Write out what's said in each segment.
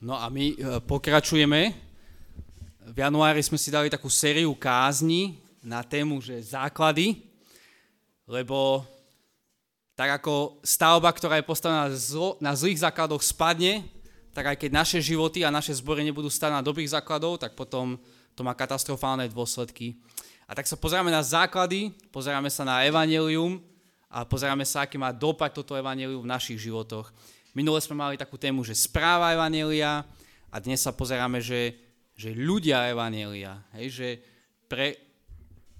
No a my e, pokračujeme. V januári sme si dali takú sériu kázni na tému, že základy, lebo tak ako stavba, ktorá je postavená na zlých základoch spadne, tak aj keď naše životy a naše zbory nebudú stať na dobrých základov, tak potom to má katastrofálne dôsledky. A tak sa pozeráme na základy, pozeráme sa na evanelium a pozeráme sa, aký má dopad toto evanelium v našich životoch. Minule sme mali takú tému, že správa Evanielia a dnes sa pozeráme, že, že ľudia Evanielia, hej, že pre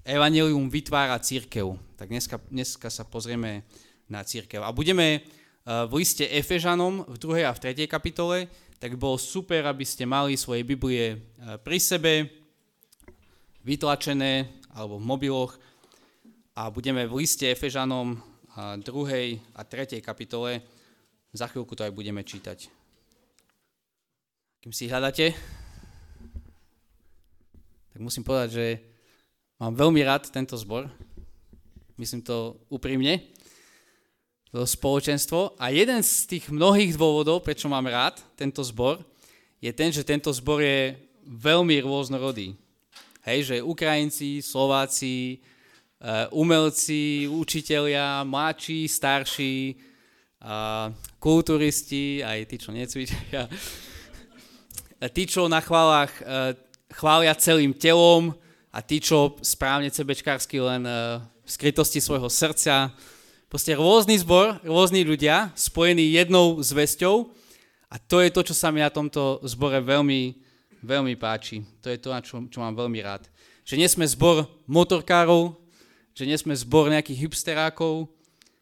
Evangelium vytvára církev. Tak dneska, dneska sa pozrieme na církev. A budeme eh, v liste Efežanom v 2. a v 3. kapitole, tak bolo super, aby ste mali svoje Biblie eh, pri sebe, vytlačené alebo v mobiloch. A budeme v liste Efežanom 2. Eh, a 3. kapitole za chvíľku to aj budeme čítať. Kým si hľadáte, tak musím povedať, že mám veľmi rád tento zbor. Myslím to úprimne. To spoločenstvo. A jeden z tých mnohých dôvodov, prečo mám rád tento zbor, je ten, že tento zbor je veľmi rôznorodý. Hej, že Ukrajinci, Slováci, eh, umelci, učitelia, mladší, starší, kulturisti, aj tí, čo necvičia, tí, čo na chválach e, chvália celým telom a tí, čo správne cebečkársky len e, v skrytosti svojho srdca. Proste rôzny zbor, rôzni ľudia, spojení jednou zväzťou a to je to, čo sa mi na tomto zbore veľmi, veľmi páči. To je to, čo, čo mám veľmi rád. Že nie sme zbor motorkárov, že nie sme zbor nejakých hipsterákov,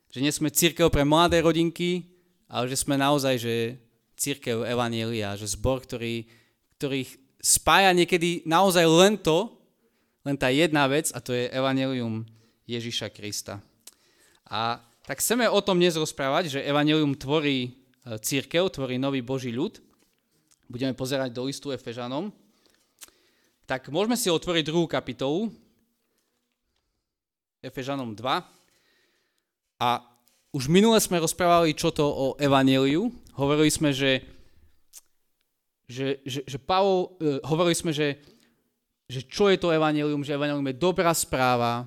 že nie sme církev pre mladé rodinky, ale že sme naozaj že církev Evanielia, že zbor, ktorý, ktorý spája niekedy naozaj len to, len tá jedna vec a to je Evangelium Ježiša Krista. A tak chceme o tom dnes rozprávať, že Evangelium tvorí e, církev, tvorí nový Boží ľud. Budeme pozerať do listu Efežanom. Tak môžeme si otvoriť druhú kapitolu, Efežanom 2, a už minule sme rozprávali čo to o evaneliu. Hovorili sme, že, že, že, že Pavol, uh, hovorili sme, že, že čo je to evanelium, že evanelium je dobrá správa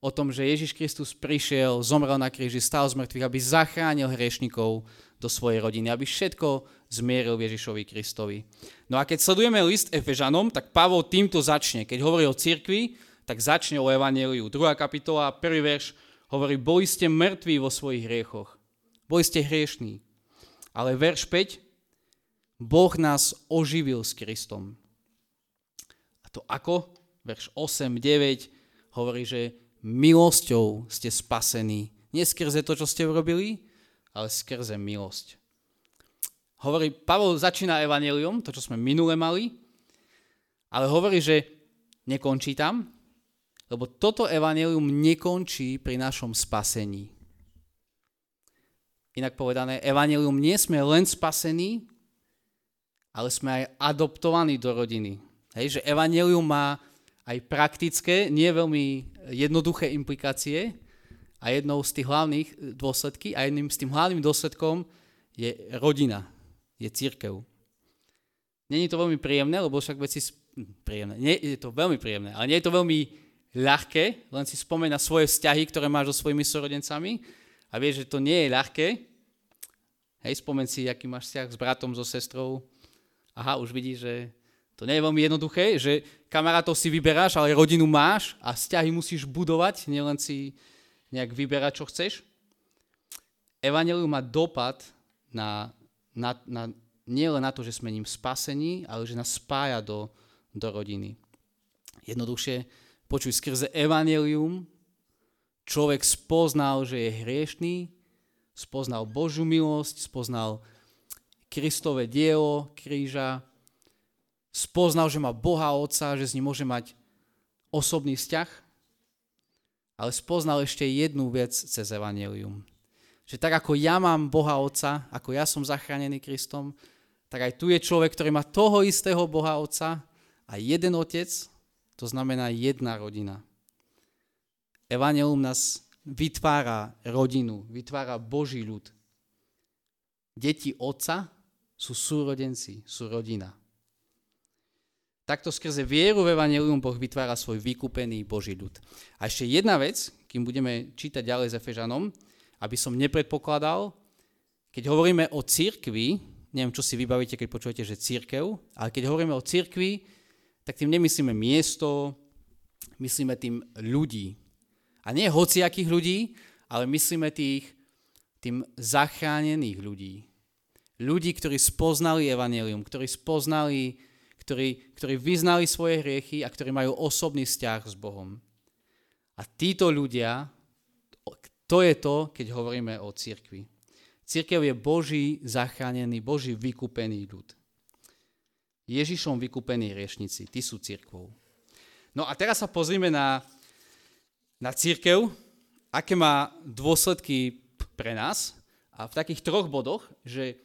o tom, že Ježiš Kristus prišiel, zomrel na kríži, stal z mŕtvych, aby zachránil hriešnikov do svojej rodiny, aby všetko zmieril Ježišovi Kristovi. No a keď sledujeme list Efežanom, tak Pavol týmto začne. Keď hovorí o cirkvi, tak začne o evaneliu. Druhá kapitola, prvý verš, Hovorí, boli ste mŕtvi vo svojich hriechoch. Boli ste hriešní. Ale verš 5, Boh nás oživil s Kristom. A to ako? Verš 8, 9 hovorí, že milosťou ste spasení. Nie skrze to, čo ste urobili, ale skrze milosť. Hovorí, Pavol začína evanelium, to, čo sme minule mali, ale hovorí, že nekončí tam, lebo toto evanelium nekončí pri našom spasení. Inak povedané, evanelium nie sme len spasení, ale sme aj adoptovaní do rodiny. Hej, že evanelium má aj praktické, nie veľmi jednoduché implikácie a jednou z tých hlavných dôsledky a jedným z tým hlavným dôsledkom je rodina, je církev. Není to veľmi príjemné, lebo však veci... Príjemné. Nie, je to veľmi príjemné, ale nie je to veľmi ľahké, len si spomeň na svoje vzťahy, ktoré máš so svojimi súrodencami a vieš, že to nie je ľahké. Hej, spomeň si, aký máš vzťah s bratom, so sestrou. Aha, už vidíš, že to nie je veľmi jednoduché, že kamarátov si vyberáš, ale rodinu máš a vzťahy musíš budovať, nielen si nejak vyberať, čo chceš. Evangelium má dopad na, na, na, nie len na to, že sme ním spasení, ale že nás spája do, do rodiny. Jednoduchšie, Počuj, skrze evanelium človek spoznal, že je hriešný, spoznal Božú milosť, spoznal Kristové dielo, kríža, spoznal, že má Boha Otca, že s ním môže mať osobný vzťah, ale spoznal ešte jednu vec cez evanelium. Že tak ako ja mám Boha Otca, ako ja som zachránený Kristom, tak aj tu je človek, ktorý má toho istého Boha Otca a jeden Otec, to znamená jedna rodina. Evangelium nás vytvára rodinu, vytvára Boží ľud. Deti otca sú súrodenci, sú rodina. Takto skrze vieru v Evangelium Boh vytvára svoj vykúpený Boží ľud. A ešte jedna vec, kým budeme čítať ďalej s Efežanom, aby som nepredpokladal, keď hovoríme o církvi, neviem, čo si vybavíte, keď počujete, že církev, ale keď hovoríme o církvi, tak tým nemyslíme miesto, myslíme tým ľudí. A nie hociakých ľudí, ale myslíme tých, tým zachránených ľudí. Ľudí, ktorí spoznali evanelium, ktorí spoznali ktorí, ktorí vyznali svoje hriechy a ktorí majú osobný vzťah s Bohom. A títo ľudia, to je to, keď hovoríme o cirkvi. Církev je Boží zachránený, Boží vykúpený ľud. Ježišom vykúpení riešnici, tí sú církvou. No a teraz sa pozrime na, na církev, aké má dôsledky pre nás a v takých troch bodoch, že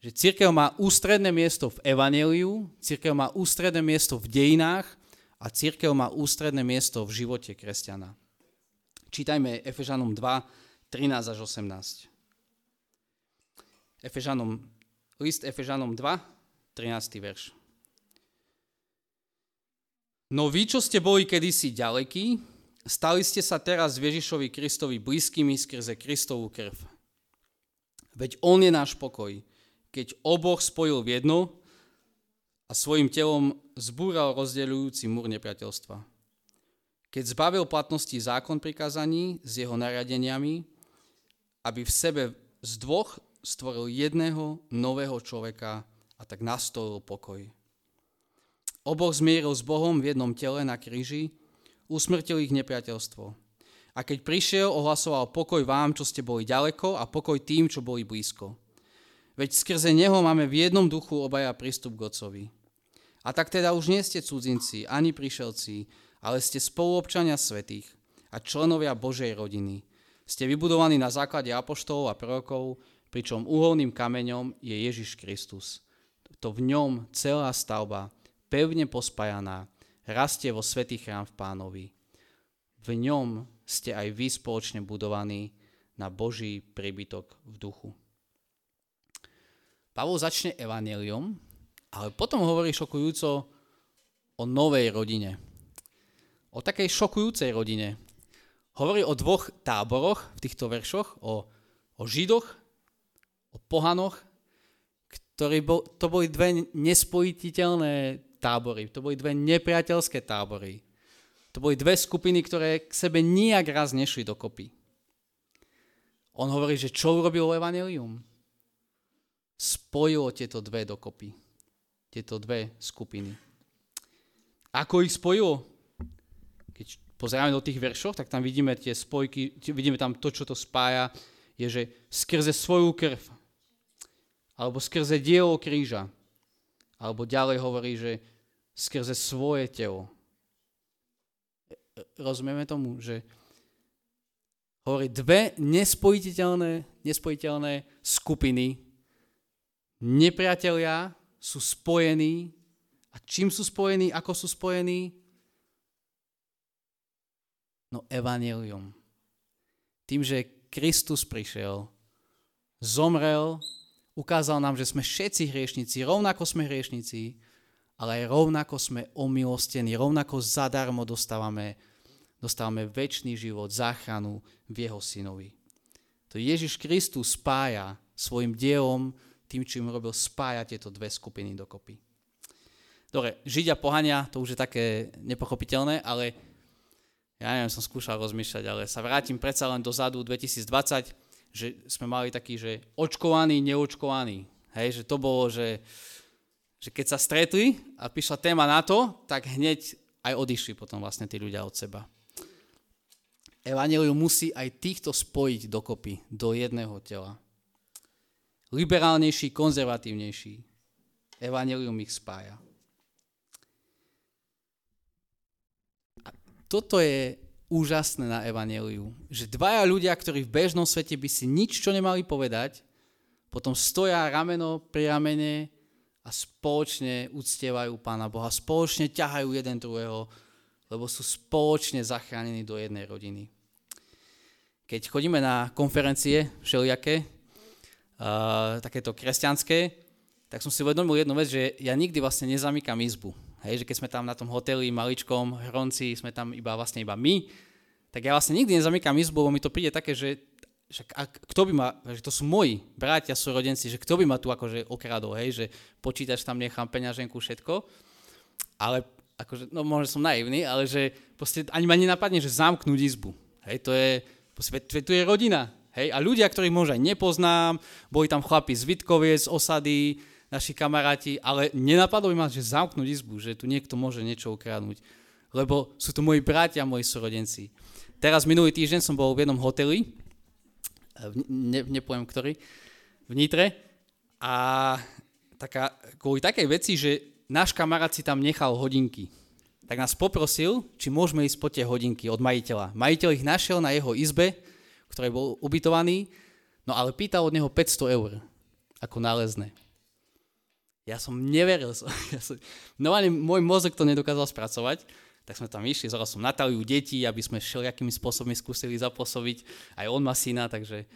že církev má ústredné miesto v Evangeliu, církev má ústredné miesto v dejinách a církev má ústredné miesto v živote kresťana. Čítajme Efežanom 2, 13 až 18. Efežanom, list Efežanom 2, 13. verš. No vy, čo ste boli kedysi ďalekí, stali ste sa teraz Ježišovi Kristovi blízkymi skrze Kristovú krv. Veď On je náš pokoj, keď oboch spojil v jednu a svojim telom zbúral rozdeľujúci múr nepriateľstva. Keď zbavil platnosti zákon prikázaní s jeho nariadeniami, aby v sebe z dvoch stvoril jedného nového človeka a tak nastolil pokoj. Oboch zmieril s Bohom v jednom tele na kríži, usmrtil ich nepriateľstvo. A keď prišiel, ohlasoval pokoj vám, čo ste boli ďaleko a pokoj tým, čo boli blízko. Veď skrze Neho máme v jednom duchu obaja prístup k Otcovi. A tak teda už nie ste cudzinci, ani prišelci, ale ste spoluobčania svetých a členovia Božej rodiny. Ste vybudovaní na základe apoštolov a prorokov, pričom uholným kameňom je Ježiš Kristus. To v ňom celá stavba, pevne pospájaná, rastie vo svetý chrám v pánovi. V ňom ste aj vy spoločne budovaní na Boží príbytok v duchu. Pavol začne evanelium, ale potom hovorí šokujúco o novej rodine. O takej šokujúcej rodine. Hovorí o dvoch táboroch v týchto veršoch, o, o židoch, o pohanoch, ktorí bol, to boli dve nespojiteľné tábory, to boli dve nepriateľské tábory. To boli dve skupiny, ktoré k sebe nijak raz nešli dokopy. On hovorí, že čo urobilo Evangelium? spojilo tieto dve dokopy. Tieto dve skupiny. Ako ich spojilo? Keď pozeráme do tých veršov, tak tam vidíme tie spojky, vidíme tam to, čo to spája, je, že skrze svoju krv, alebo skrze dielo kríža, alebo ďalej hovorí, že skrze svoje telo. Rozumieme tomu, že hovorí dve nespojiteľné, nespojiteľné skupiny Nepriatelia sú spojení. A čím sú spojení? Ako sú spojení? No evanelium. Tým, že Kristus prišiel, zomrel, ukázal nám, že sme všetci hriešnici, rovnako sme hriešnici, ale aj rovnako sme omilostení, rovnako zadarmo dostávame, dostávame väčší život, záchranu v jeho synovi. To Ježiš Kristus spája svojim dielom tým, čím robil, spája tieto dve skupiny dokopy. Dobre, Židia pohania, to už je také nepochopiteľné, ale ja neviem, som skúšal rozmýšľať, ale sa vrátim predsa len dozadu 2020, že sme mali taký, že očkovaný, neočkovaný. Hej, že to bolo, že, že keď sa stretli a prišla téma na to, tak hneď aj odišli potom vlastne tí ľudia od seba. Evangelium musí aj týchto spojiť dokopy do jedného tela liberálnejší, konzervatívnejší. Evangelium ich spája. A toto je úžasné na Evangeliu, že dvaja ľudia, ktorí v bežnom svete by si nič čo nemali povedať, potom stoja rameno pri ramene a spoločne uctievajú Pána Boha, spoločne ťahajú jeden druhého, lebo sú spoločne zachránení do jednej rodiny. Keď chodíme na konferencie všelijaké, takéto kresťanské, tak som si uvedomil jednu vec, že ja nikdy vlastne nezamykam izbu. Hej, že keď sme tam na tom hoteli maličkom, hronci, sme tam iba vlastne iba my, tak ja vlastne nikdy nezamykam izbu, lebo mi to príde také, že, že kto by ma, že to sú moji bratia, sú rodenci, že kto by ma tu akože okradol, hej, že počítač tam nechám peňaženku, všetko. Ale akože, no možno som naivný, ale že proste ani ma nenapadne, že zamknúť izbu. Hej, to je, proste, tu je rodina. Hej, a ľudia, ktorých možno aj nepoznám, boli tam chlapi z Vitkoviec, z osady, naši kamaráti, ale nenapadlo by ma, že zamknúť izbu, že tu niekto môže niečo ukradnúť, lebo sú to moji bratia, moji súrodenci. Teraz minulý týždeň som bol v jednom hoteli, ne, nepoviem ktorý, v Nitre a taká, kvôli takej veci, že náš kamarát si tam nechal hodinky. Tak nás poprosil, či môžeme ísť po tie hodinky od majiteľa. Majiteľ ich našiel na jeho izbe, ktorý bol ubytovaný, no ale pýtal od neho 500 eur ako nálezné. Ja som neveril. Ja som, no ale môj mozog to nedokázal spracovať, tak sme tam išli, zora som Natáliu deti, aby sme všelijakými spôsobmi skúsili zapôsobiť. Aj on má syna, takže...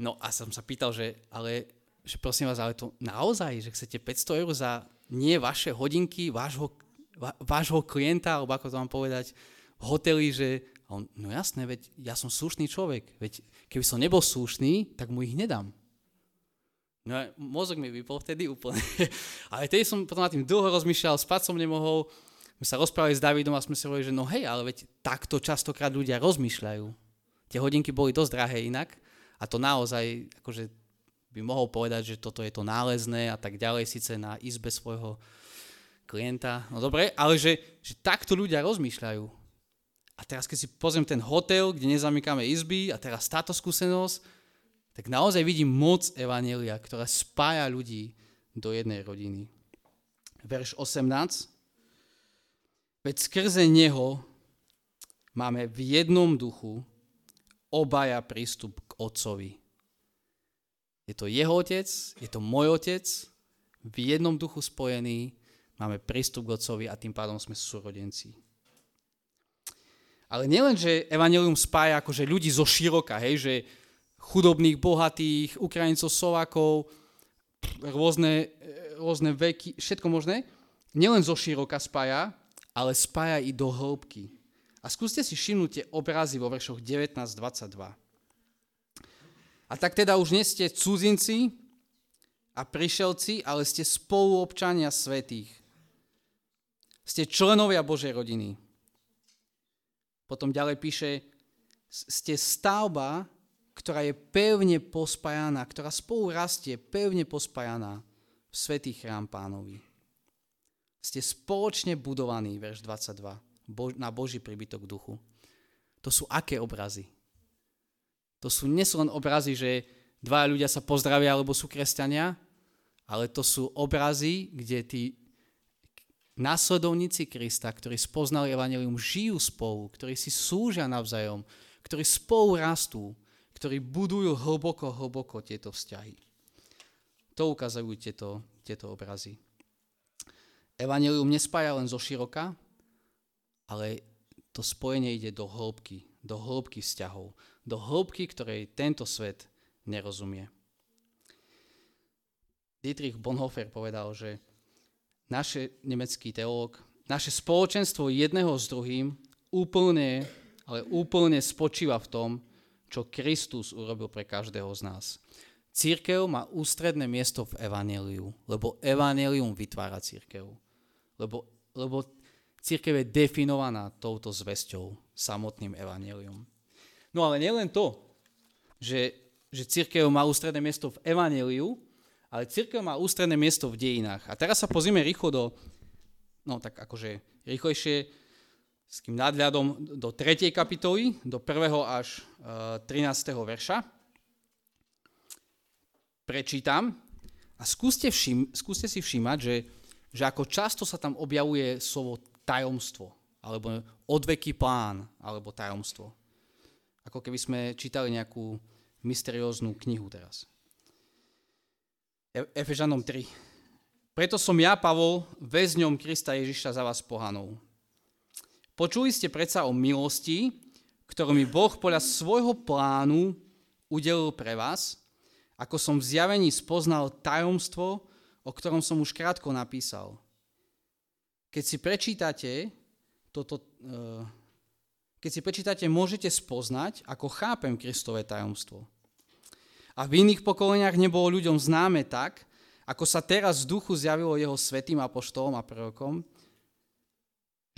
No a som sa pýtal, že ale že prosím vás, ale to naozaj, že chcete 500 eur za nie vaše hodinky, vášho, vášho klienta, alebo ako to mám povedať, v že on, no jasné, veď ja som slušný človek, veď keby som nebol slušný, tak mu ich nedám. No mozog mi vypol vtedy úplne. ale tedy som potom na tým dlho rozmýšľal, spať som nemohol. My sa rozprávali s Davidom a sme si hovorili, že no hej, ale veď takto častokrát ľudia rozmýšľajú. Tie hodinky boli dosť drahé inak a to naozaj, akože by mohol povedať, že toto je to nálezné a tak ďalej, síce na izbe svojho klienta. No dobre, ale že, že takto ľudia rozmýšľajú. A teraz keď si pozriem ten hotel, kde nezamykáme izby a teraz táto skúsenosť, tak naozaj vidím moc Evanelia, ktorá spája ľudí do jednej rodiny. Verš 18. Veď skrze Neho máme v jednom duchu obaja prístup k Otcovi. Je to jeho otec, je to môj otec, v jednom duchu spojený, máme prístup k Otcovi a tým pádom sme súrodenci. Ale nielen, že Evangelium spája akože ľudí zo široka, hej, že chudobných, bohatých, Ukrajincov, Slovákov, rôzne, rôzne veky, všetko možné, nielen zo široka spája, ale spája i do hĺbky. A skúste si všimnúť tie obrazy vo veršoch 19-22. A tak teda už nie ste cudzinci a prišelci, ale ste spoluobčania svetých. Ste členovia Božej rodiny. Potom ďalej píše, ste stavba, ktorá je pevne pospájaná, ktorá spolu rastie, pevne pospájaná v svetý chrám pánovi. Ste spoločne budovaní, verš 22, na Boží príbytok duchu. To sú aké obrazy? To sú, nie len obrazy, že dva ľudia sa pozdravia alebo sú kresťania, ale to sú obrazy, kde tí následovníci Krista, ktorí spoznali Evangelium, žijú spolu, ktorí si súžia navzájom, ktorí spolu rastú, ktorí budujú hlboko, hlboko tieto vzťahy. To ukazujú tieto, tieto obrazy. Evangelium nespája len zo široka, ale to spojenie ide do hĺbky, do hĺbky vzťahov, do hĺbky, ktorej tento svet nerozumie. Dietrich Bonhoeffer povedal, že naše nemecký teológ, naše spoločenstvo jedného s druhým úplne, ale úplne spočíva v tom, čo Kristus urobil pre každého z nás. Církev má ústredné miesto v Evangeliu, lebo Evangelium vytvára církev. Lebo, lebo církev je definovaná touto zväzťou, samotným Evangelium. No ale nielen to, že, že církev má ústredné miesto v Evangeliu, ale církev má ústredné miesto v dejinách. A teraz sa pozrieme rýchlo do, no tak akože rýchlejšie, s kým nadľadom do 3. kapitoly, do 1. až 13. Eh, verša. Prečítam a skúste, všim, skúste si všímať, že, že ako často sa tam objavuje slovo tajomstvo, alebo odveký plán, alebo tajomstvo. Ako keby sme čítali nejakú mysterióznu knihu teraz. E, Efežanom 3. Preto som ja, Pavol, väzňom Krista Ježiša za vás pohanou Počuli ste predsa o milosti, ktorú mi Boh podľa svojho plánu udelil pre vás, ako som v zjavení spoznal tajomstvo o ktorom som už krátko napísal. Keď si prečítate toto, e, keď si prečítate, môžete spoznať, ako chápem Kristové tajomstvo. A v iných pokoleniach nebolo ľuďom známe tak, ako sa teraz v duchu zjavilo jeho svetým apoštolom a prorokom,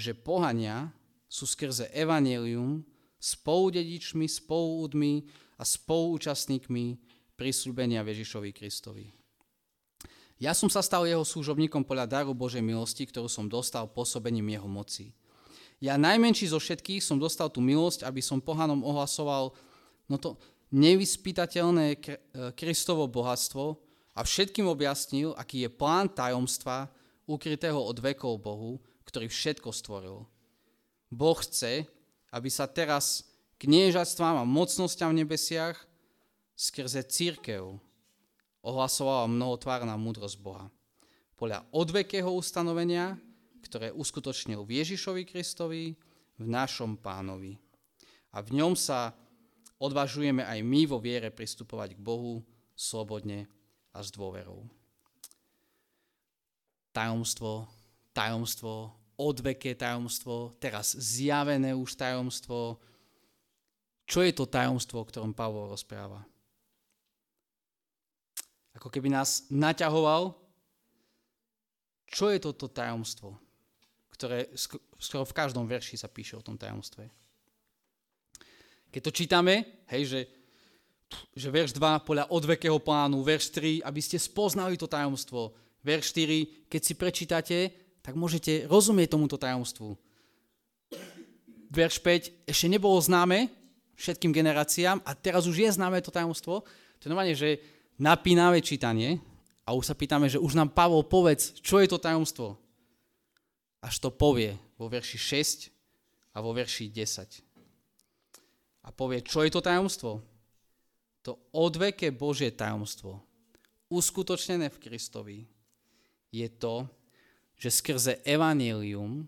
že pohania sú skrze evanelium spoludedičmi, spoluúdmi a spoluúčastníkmi prísľubenia Ježišovi Kristovi. Ja som sa stal jeho služobníkom podľa daru Božej milosti, ktorú som dostal pôsobením jeho moci. Ja najmenší zo všetkých som dostal tú milosť, aby som pohanom ohlasoval no to nevyspytateľné Kristovo bohatstvo a všetkým objasnil, aký je plán tajomstva ukrytého od vekov Bohu, ktorý všetko stvoril. Boh chce, aby sa teraz kniežatstvám a mocnosťam v nebesiach skrze církev ohlasovala mnohotvárna múdrosť Boha. Podľa odvekého ustanovenia, ktoré uskutočnil v Ježišovi Kristovi, v našom pánovi. A v ňom sa odvažujeme aj my vo viere pristupovať k Bohu slobodne a s dôverou. Tajomstvo, tajomstvo, odveké tajomstvo, teraz zjavené už tajomstvo. Čo je to tajomstvo, o ktorom Pavol rozpráva? Ako keby nás naťahoval, čo je toto tajomstvo, ktoré, skoro v každom verši sa píše o tom tajomstve. Keď to čítame, hej, že, že verš 2 podľa odvekého plánu, verš 3, aby ste spoznali to tajomstvo, verš 4, keď si prečítate, tak môžete rozumieť tomuto tajomstvu. Verš 5 ešte nebolo známe všetkým generáciám a teraz už je známe to tajomstvo. To je normálne, že napínavé čítanie a už sa pýtame, že už nám Pavol povedz, čo je to tajomstvo. Až to povie vo verši 6 a vo verši 10. A povie, čo je to tajomstvo? To odveké Božie tajomstvo, uskutočnené v Kristovi, je to, že skrze evanílium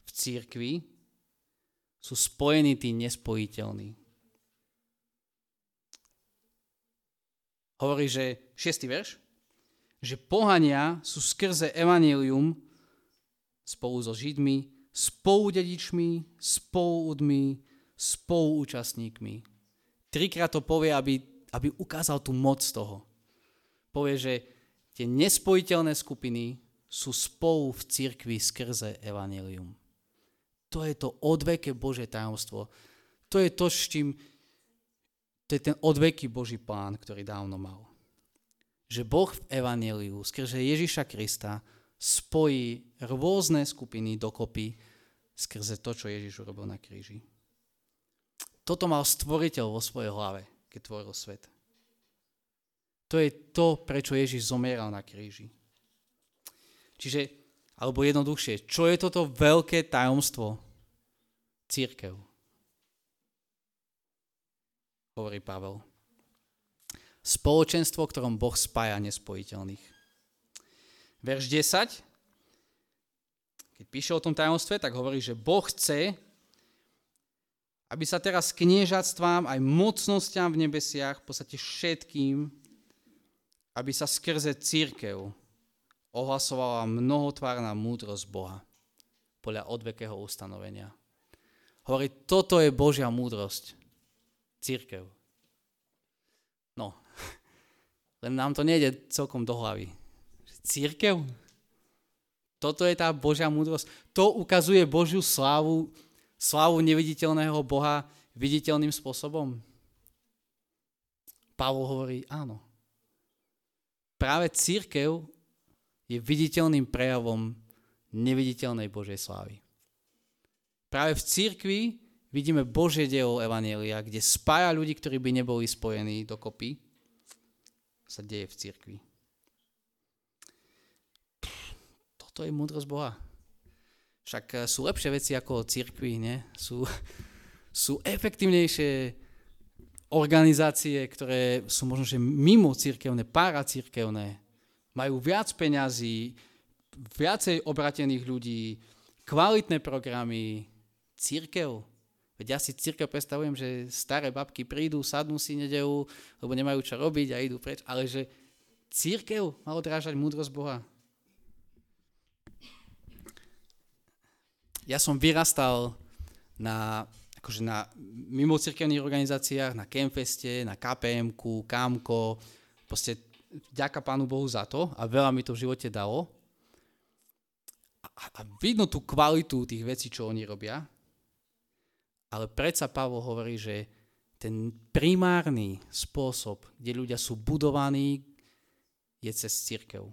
v církvi sú spojení tí nespojiteľní. hovorí, že, šiestý verš, že pohania sú skrze evanílium spolu so Židmi, spoludedičmi, spoluúdmi, spoluúčastníkmi. Trikrát to povie, aby, aby ukázal tú moc toho. Povie, že tie nespojiteľné skupiny sú spolu v cirkvi skrze evanílium. To je to odveké Bože tajomstvo. To je to, s čím to je ten odveký Boží plán, ktorý dávno mal. Že Boh v Evangeliu skrze Ježiša Krista spojí rôzne skupiny dokopy skrze to, čo Ježiš urobil na kríži. Toto mal stvoriteľ vo svojej hlave, keď tvoril svet. To je to, prečo Ježiš zomieral na kríži. Čiže, alebo jednoduchšie, čo je toto veľké tajomstvo? Církev hovorí Pavel. Spoločenstvo, ktorom Boh spája nespojiteľných. Verš 10, keď píše o tom tajomstve, tak hovorí, že Boh chce, aby sa teraz kniežatstvám aj mocnostiam v nebesiach, v podstate všetkým, aby sa skrze církev ohlasovala mnohotvárna múdrosť Boha podľa odvekého ustanovenia. Hovorí, toto je Božia múdrosť. Církev. No, len nám to nejde celkom do hlavy. Církev? Toto je tá Božia múdrosť. To ukazuje Božiu slávu, slávu neviditeľného Boha viditeľným spôsobom. Pavol hovorí, áno. Práve církev je viditeľným prejavom neviditeľnej Božej slávy. Práve v církvi vidíme Božie dielo Evanielia, kde spája ľudí, ktorí by neboli spojení dokopy, sa deje v cirkvi. Toto je múdrosť Boha. Však eh, sú lepšie veci ako cirkvi, nie? Sú, sú efektívnejšie organizácie, ktoré sú možno, že mimo církevné, paracírkevné, majú viac peňazí, viacej obratených ľudí, kvalitné programy, církev. Veď ja si církev predstavujem, že staré babky prídu, sadnú si nedelu, lebo nemajú čo robiť a idú preč, ale že církev má odrážať múdrosť Boha? Ja som vyrastal na, akože na mimo cirkevných organizáciách, na Campfeste, na kpm KAMKO, proste ďaká Pánu Bohu za to a veľa mi to v živote dalo. A, a vidno tú kvalitu tých vecí, čo oni robia, ale predsa Pavol hovorí, že ten primárny spôsob, kde ľudia sú budovaní, je cez církev.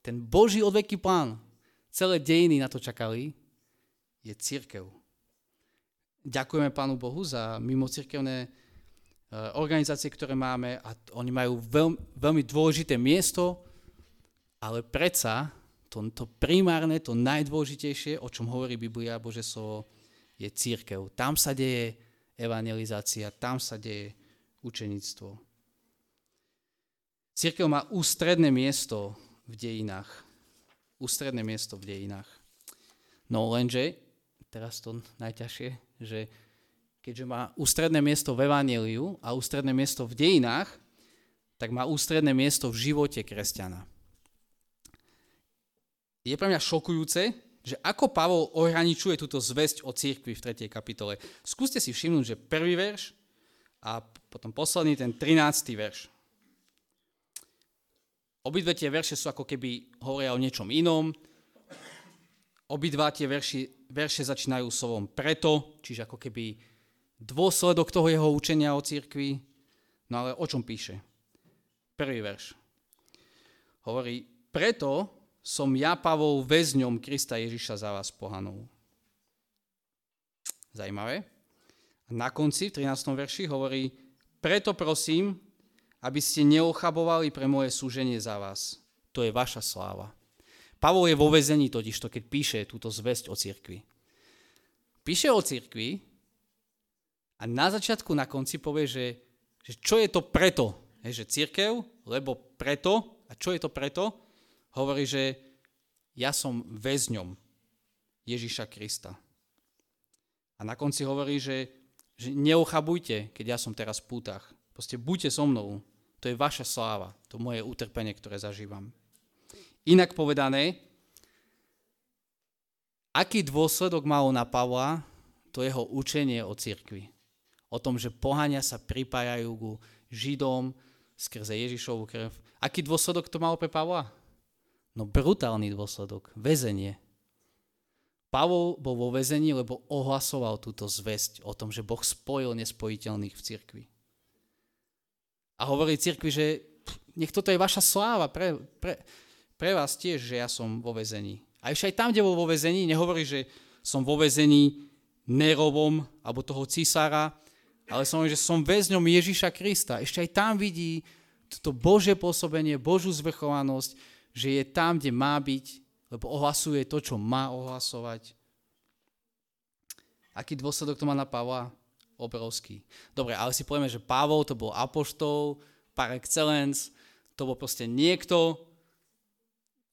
Ten Boží odveký plán, celé dejiny na to čakali, je církev. Ďakujeme Pánu Bohu za mimocirkevné organizácie, ktoré máme a oni majú veľ, veľmi dôležité miesto, ale predsa to, to primárne, to najdôležitejšie, o čom hovorí Biblia, Bože slovo, je církev. Tam sa deje evangelizácia, tam sa deje učenictvo. Církev má ústredné miesto v dejinách. Ústredné miesto v dejinách. No lenže, teraz to najťažšie, že keďže má ústredné miesto v Evangeliu a ústredné miesto v dejinách, tak má ústredné miesto v živote kresťana. Je pre mňa šokujúce, že ako Pavol ohraničuje túto zväzť o církvi v 3. kapitole. Skúste si všimnúť, že prvý verš a potom posledný, ten 13. verš. Obidve tie verše sú ako keby hovoria o niečom inom. Obidva tie verši, verše začínajú slovom preto, čiže ako keby dôsledok toho jeho učenia o církvi. No ale o čom píše? Prvý verš. Hovorí, preto som ja, Pavol, väzňom Krista Ježiša za vás pohanov. Zajímavé. Na konci, v 13. verši, hovorí, preto prosím, aby ste neochabovali pre moje súženie za vás. To je vaša sláva. Pavol je vo väzení totižto, keď píše túto zväzť o cirkvi. Píše o cirkvi a na začiatku, na konci povie, že, že čo je to preto. Je, že církev, lebo preto, a čo je to preto? hovorí, že ja som väzňom Ježiša Krista. A na konci hovorí, že, že neochabujte, keď ja som teraz v pútach. Proste buďte so mnou. To je vaša sláva, to moje utrpenie, ktoré zažívam. Inak povedané, aký dôsledok malo na Pavla to jeho učenie o cirkvi. O tom, že pohania sa pripájajú ku Židom skrze Ježišovu krv. Aký dôsledok to malo pre Pavla? No brutálny dôsledok, väzenie. Pavol bol vo väzení, lebo ohlasoval túto zväzť o tom, že Boh spojil nespojiteľných v cirkvi. A hovorí cirkvi, že nech toto je vaša sláva pre, pre, pre vás tiež, že ja som vo väzení. A ešte aj tam, kde bol vo väzení, nehovorí, že som vo väzení Nerovom alebo toho císara, ale som že som väzňom Ježiša Krista. Ešte aj tam vidí toto Božie pôsobenie, Božú zvrchovanosť, že je tam, kde má byť, lebo ohlasuje to, čo má ohlasovať. Aký dôsledok to má na Pavla? Obrovský. Dobre, ale si povieme, že Pavol to bol apoštol, par excellence, to bol proste niekto,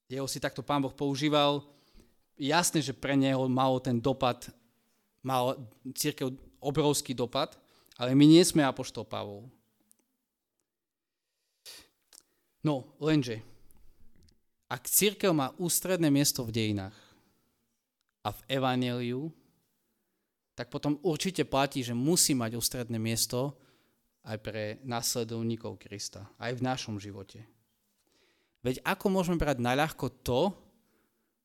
jeho si takto pán Boh používal. Jasné, že pre neho malo ten dopad, mal církev obrovský dopad, ale my nie sme apoštol Pavol. No, lenže, ak církev má ústredné miesto v dejinách a v evaneliu, tak potom určite platí, že musí mať ústredné miesto aj pre následovníkov Krista, aj v našom živote. Veď ako môžeme brať naľahko to,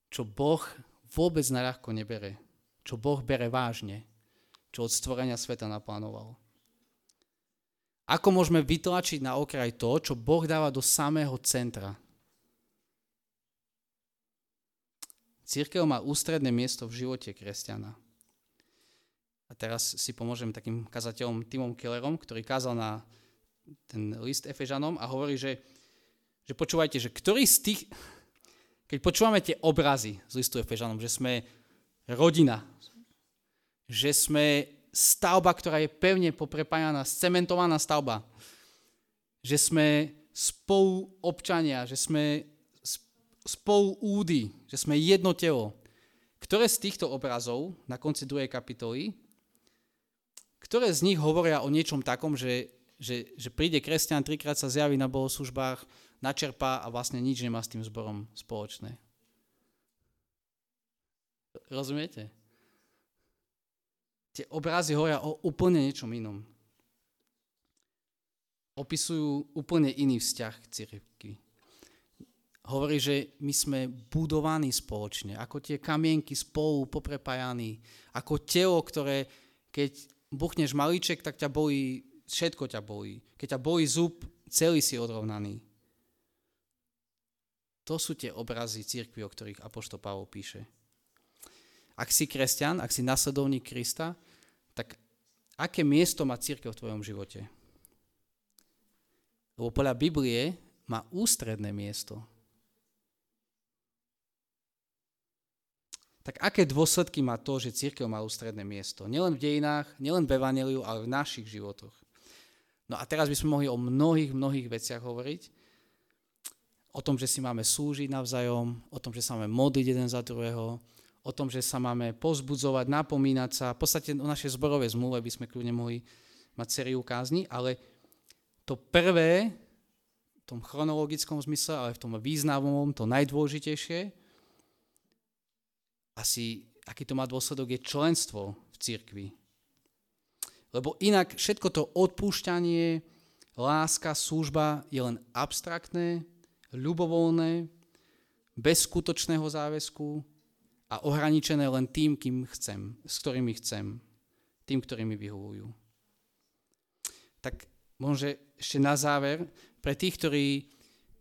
čo Boh vôbec naľahko nebere, čo Boh bere vážne, čo od stvorenia sveta naplánoval. Ako môžeme vytlačiť na okraj to, čo Boh dáva do samého centra, Církev má ústredné miesto v živote kresťana. A teraz si pomôžem takým kazateľom Timom Kellerom, ktorý kázal na ten list Efežanom a hovorí, že, že počúvajte, že ktorý z tých, keď počúvame tie obrazy z listu Efežanom, že sme rodina, že sme stavba, ktorá je pevne poprepájaná, cementovaná stavba, že sme spolu občania, že sme spolu údy, že sme jedno telo. Ktoré z týchto obrazov na konci druhej kapitoly, ktoré z nich hovoria o niečom takom, že, že, že príde kresťan, trikrát sa zjaví na bohoslužbách, načerpá a vlastne nič nemá s tým zborom spoločné. Rozumiete? Tie obrazy hovoria o úplne niečom inom. Opisujú úplne iný vzťah k cirkvi. Hovorí, že my sme budovaní spoločne, ako tie kamienky spolu poprepájaní, ako telo, ktoré keď buchneš malíček, tak ťa bolí, všetko ťa bolí. Keď ťa bolí zub, celý si odrovnaný. To sú tie obrazy církvy, o ktorých Apoštol Pavol píše. Ak si kresťan, ak si nasledovník Krista, tak aké miesto má církev v tvojom živote? Lebo podľa Biblie má ústredné miesto. Tak aké dôsledky má to, že církev má ústredné miesto? Nielen v dejinách, nielen v Evangeliu, ale v našich životoch. No a teraz by sme mohli o mnohých, mnohých veciach hovoriť. O tom, že si máme slúžiť navzájom, o tom, že sa máme modliť jeden za druhého, o tom, že sa máme pozbudzovať, napomínať sa. V podstate o našej zborovej zmluve by sme kľudne mohli mať sériu kázni, ale to prvé, v tom chronologickom zmysle, ale v tom významovom, to najdôležitejšie, asi aký to má dôsledok, je členstvo v cirkvi. Lebo inak všetko to odpúšťanie, láska, služba je len abstraktné, ľubovoľné, bez skutočného záväzku, a ohraničené len tým, kým chcem, s ktorými chcem, tým, ktorými vyhovujú. Tak možno ešte na záver, pre tých, ktorí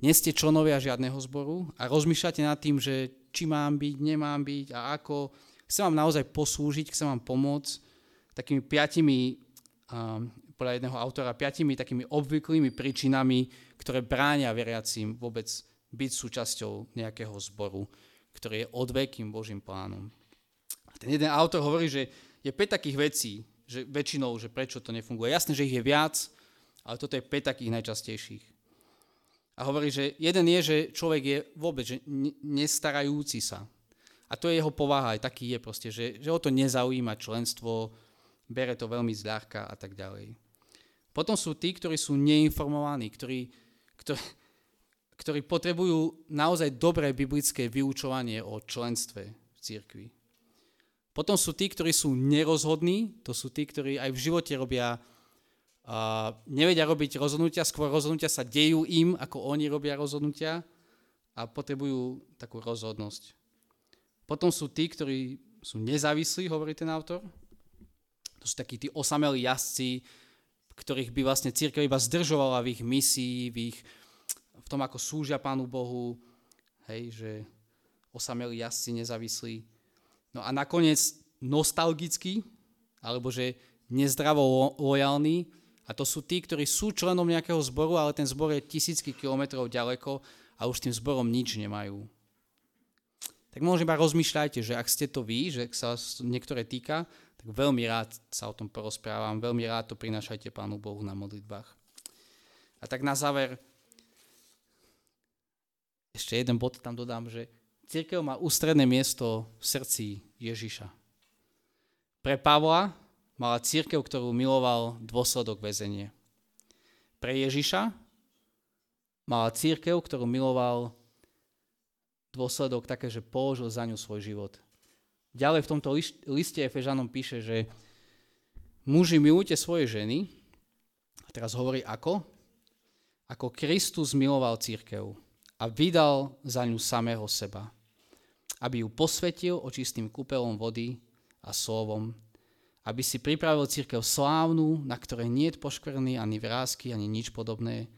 nie ste členovia žiadneho zboru a rozmýšľate nad tým, že či mám byť, nemám byť a ako, chcem vám naozaj poslúžiť, chcem vám pomôcť takými piatimi, um, podľa jedného autora, piatimi takými obvyklými príčinami, ktoré bránia veriacím vôbec byť súčasťou nejakého zboru ktorý je odvekým Božím plánom. A ten jeden autor hovorí, že je 5 takých vecí, že väčšinou, že prečo to nefunguje. Jasné, že ich je viac, ale toto je 5 takých najčastejších. A hovorí, že jeden je, že človek je vôbec že nestarajúci sa. A to je jeho povaha, aj taký je proste, že, že o to nezaujíma členstvo, bere to veľmi zľahka a tak ďalej. Potom sú tí, ktorí sú neinformovaní, ktorí, ktorí, ktorí potrebujú naozaj dobré biblické vyučovanie o členstve v cirkvi. Potom sú tí, ktorí sú nerozhodní, to sú tí, ktorí aj v živote robia, uh, nevedia robiť rozhodnutia, skôr rozhodnutia sa dejú im, ako oni robia rozhodnutia a potrebujú takú rozhodnosť. Potom sú tí, ktorí sú nezávislí, hovorí ten autor. To sú takí tí osamelí jazdci, ktorých by vlastne církev iba zdržovala v ich misii, v ich v tom, ako súžia Pánu Bohu, hej, že osamelí jazdci nezávislí. No a nakoniec nostalgický, alebo že nezdravo lojálny, a to sú tí, ktorí sú členom nejakého zboru, ale ten zbor je tisícky kilometrov ďaleko a už tým zborom nič nemajú. Tak možno iba rozmýšľajte, že ak ste to vy, že sa vás niektoré týka, tak veľmi rád sa o tom porozprávam, veľmi rád to prinášajte Pánu Bohu na modlitbách. A tak na záver, ešte jeden bod tam dodám, že církev má ústredné miesto v srdci Ježiša. Pre Pavla mala církev, ktorú miloval dôsledok väzenie. Pre Ježiša mala církev, ktorú miloval dôsledok také, že položil za ňu svoj život. Ďalej v tomto liste Efežanom píše, že muži milujte svoje ženy, a teraz hovorí ako? Ako Kristus miloval církev a vydal za ňu samého seba, aby ju posvetil očistým kúpelom vody a slovom, aby si pripravil církev slávnu, na ktorej nie je poškvrný ani vrázky, ani nič podobné,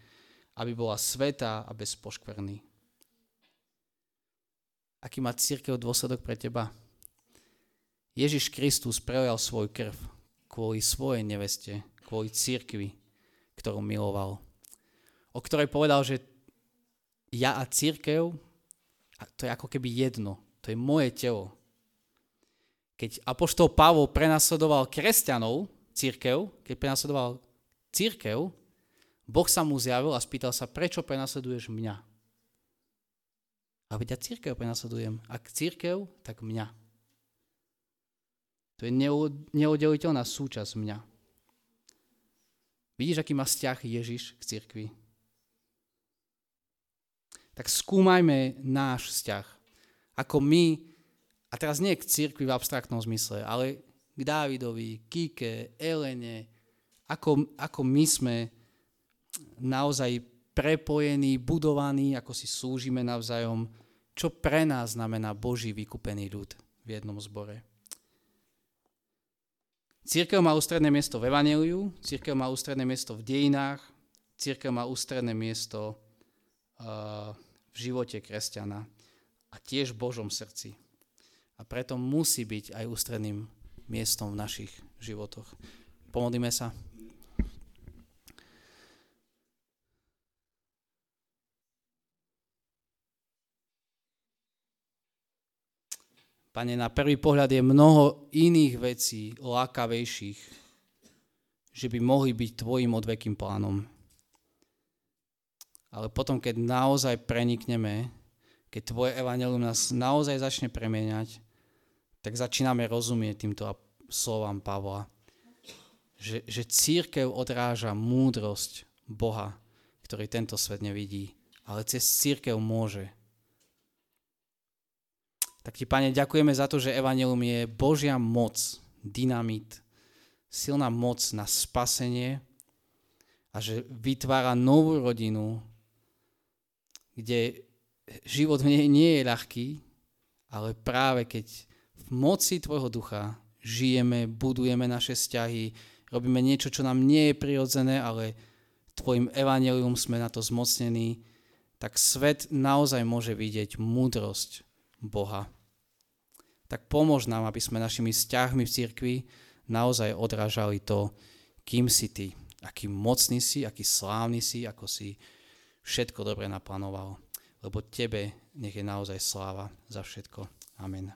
aby bola svetá a bez poškvrny. Aký má církev dôsledok pre teba? Ježiš Kristus prejal svoj krv kvôli svojej neveste, kvôli církvi, ktorú miloval. O ktorej povedal, že ja a církev, to je ako keby jedno. To je moje telo. Keď apoštol Pavol prenasledoval kresťanov, církev, keď prenasledoval církev, Boh sa mu zjavil a spýtal sa, prečo prenasleduješ mňa? A veď ja církev prenasledujem. Ak církev, tak mňa. To je neoddeliteľná súčasť mňa. Vidíš, aký má vzťah Ježiš k církvi? Tak skúmajme náš vzťah. Ako my, a teraz nie k cirkvi v abstraktnom zmysle, ale k Dávidovi, Kike, Elene, ako, ako my sme naozaj prepojení, budovaní, ako si súžime navzájom, čo pre nás znamená Boží vykúpený ľud v jednom zbore. Církev má ústredné miesto v Evangeliu, církev má ústredné miesto v dejinách, církev má ústredné miesto uh, živote kresťana a tiež v Božom srdci. A preto musí byť aj ústredným miestom v našich životoch. Pomodlíme sa. Pane, na prvý pohľad je mnoho iných vecí lákavejších, že by mohli byť tvojim odvekým plánom. Ale potom, keď naozaj prenikneme, keď tvoje evanelium nás naozaj začne premieňať, tak začíname rozumieť týmto slovám Pavla. Že, že církev odráža múdrosť Boha, ktorý tento svet nevidí, ale cez církev môže tak ti, Pane, ďakujeme za to, že Evangelium je Božia moc, dynamit, silná moc na spasenie a že vytvára novú rodinu, kde život nej nie je ľahký, ale práve keď v moci Tvojho ducha žijeme, budujeme naše vzťahy, robíme niečo, čo nám nie je prirodzené, ale Tvojim evanelium sme na to zmocnení, tak svet naozaj môže vidieť múdrosť Boha. Tak pomôž nám, aby sme našimi vzťahmi v cirkvi naozaj odrážali to, kým si ty, aký mocný si, aký slávny si, ako si všetko dobre naplánoval. Lebo tebe nech je naozaj sláva za všetko. Amen.